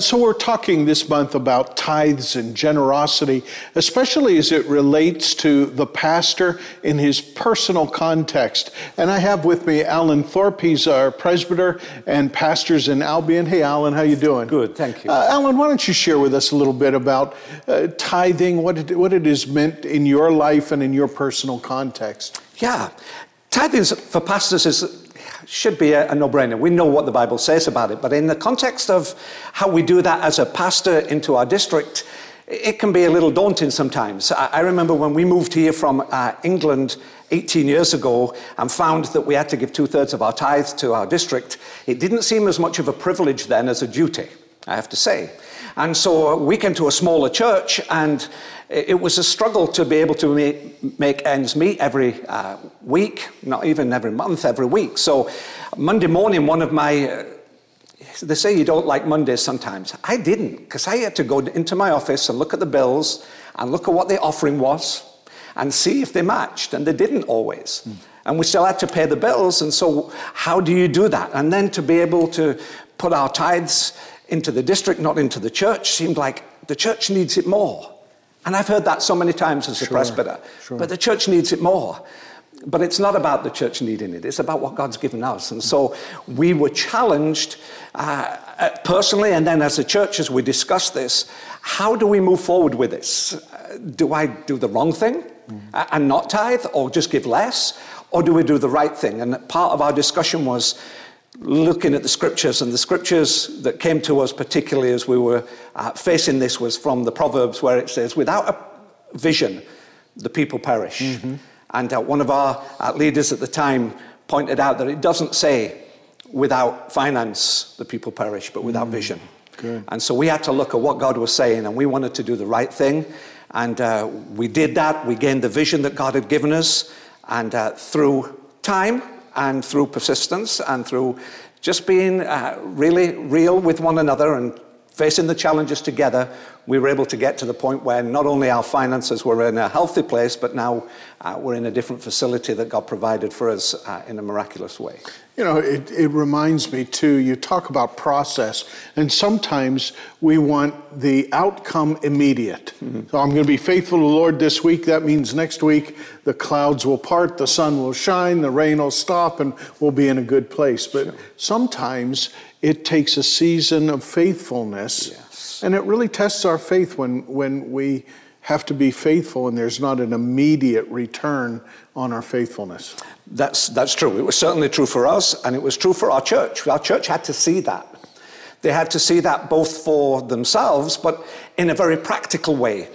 So, we're talking this month about tithes and generosity, especially as it relates to the pastor in his personal context. And I have with me Alan Thorpe. He's our presbyter and pastors in Albion. Hey, Alan, how you doing? Good, thank you. Uh, Alan, why don't you share with us a little bit about uh, tithing, what it, what it has meant in your life and in your personal context? Yeah, tithing for pastors is should be a, a no brainer. We know what the Bible says about it. But in the context of how we do that as a pastor into our district, it can be a little daunting sometimes. I, remember when we moved here from uh, England 18 years ago and found that we had to give two thirds of our tithe to our district, it didn't seem as much of a privilege then as a duty, I have to say. And so we came to a smaller church, and it was a struggle to be able to make, ends meet every uh, week, not even every month, every week. So Monday morning, one of my uh, they say you don't like Mondays sometimes. I didn't, because I had to go into my office and look at the bills and look at what the offering was and see if they matched, and they didn't always. Mm. And we still had to pay the bills, and so how do you do that? And then to be able to put our tithes into the district, not into the church, seemed like the church needs it more. And I've heard that so many times as a sure, presbyter. Sure. But the church needs it more. But it's not about the church needing it, it's about what God's given us. And so we were challenged uh, uh personally and then as a church as we discussed this how do we move forward with this? Uh, do I do the wrong thing mm. and not tithe or just give less? Or do we do the right thing? And part of our discussion was looking at the scriptures, and the scriptures that came to us, particularly as we were uh, facing this, was from the Proverbs, where it says, Without a vision, the people perish. Mm-hmm. And uh, one of our uh, leaders at the time pointed out that it doesn't say, Without finance, the people perish, but without mm vision. Good. And so we had to look at what God was saying, and we wanted to do the right thing. And uh, we did that. We gained the vision that God had given us. And uh, through time, and through persistence and through just being uh, really real with one another and facing the challenges together, we were able to get to the point where not only our finances were in a healthy place, but now uh, we're in a different facility that God provided for us uh, in a miraculous way. You know, it, it reminds me too, you talk about process, and sometimes we want the outcome immediate. Mm-hmm. So I'm going to be faithful to the Lord this week. That means next week the clouds will part, the sun will shine, the rain will stop, and we'll be in a good place. But sure. sometimes it takes a season of faithfulness. Yeah and it really tests our faith when, when we have to be faithful and there's not an immediate return on our faithfulness. That's, that's true. It was certainly true for us, and it was true for our church. Our church had to see that. They had to see that both for themselves, but in a very practical way.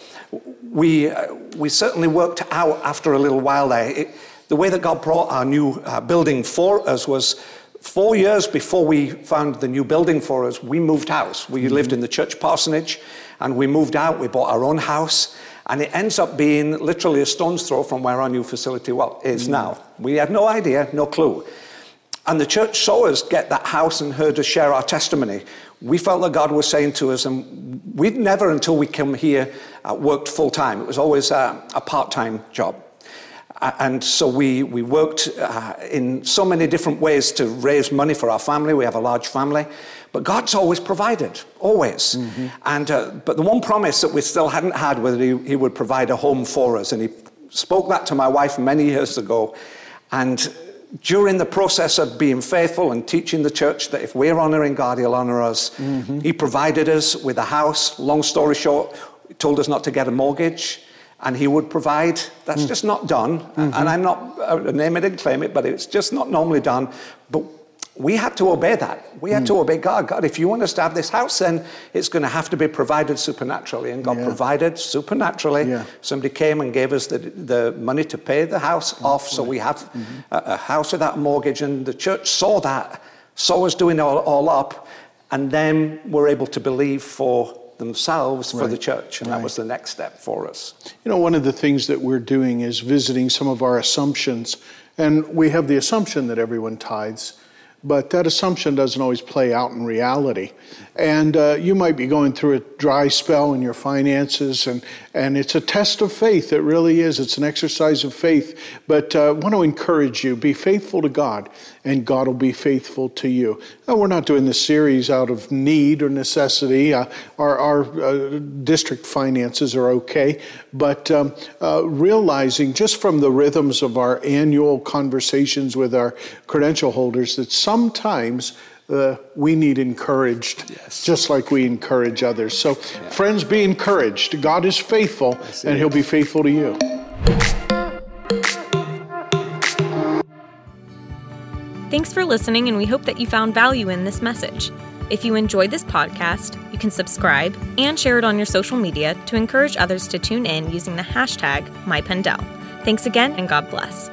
We, uh, we certainly worked out after a little while there. It, the way that God brought our new uh, building for us was four years before we found the new building for us, we moved house. We mm-hmm. lived in the church parsonage and we moved out. We bought our own house. And it ends up being literally a stone's throw from where our new facility well, is mm-hmm. now. We had no idea, no clue. And the church saw us get that house and heard us share our testimony. We felt that God was saying to us, and we'd never, until we came here, uh, worked full time. It was always uh, a part time job and so we, we worked uh, in so many different ways to raise money for our family. We have a large family. But God's always provided, always. Mm-hmm. And, uh, but the one promise that we still hadn't had was that he, he would provide a home for us. And He spoke that to my wife many years ago. And during the process of being faithful and teaching the church that if we're honoring God, He'll honor us, mm-hmm. He provided us with a house. Long story short, He told us not to get a mortgage and he would provide. That's mm. just not done. Mm-hmm. And I'm not uh, name it and claim it, but it's just not normally done. But we had to obey that. We had mm. to obey God. God, if you want us to have this house, then it's going to have to be provided supernaturally. And God yeah. provided supernaturally. Yeah. Somebody came and gave us the, the money to pay the house mm-hmm. off. So we have mm-hmm. a, a, house without a mortgage. And the church saw that, saw us doing all, all up. And then we're able to believe for themselves for right. the church. And right. that was the next step for us. You know, one of the things that we're doing is visiting some of our assumptions. And we have the assumption that everyone tithes. But that assumption doesn't always play out in reality. And uh, you might be going through a dry spell in your finances, and, and it's a test of faith. It really is. It's an exercise of faith. But I uh, want to encourage you be faithful to God, and God will be faithful to you. Now, we're not doing this series out of need or necessity. Uh, our our uh, district finances are okay, but um, uh, realizing just from the rhythms of our annual conversations with our credential holders that sometimes uh, we need encouraged, yes. just like we encourage others. So, yeah. friends, be encouraged. God is faithful, and He'll be faithful to you. Thanks for listening, and we hope that you found value in this message. If you enjoyed this podcast, you can subscribe and share it on your social media to encourage others to tune in using the hashtag MyPennDel. Thanks again, and God bless.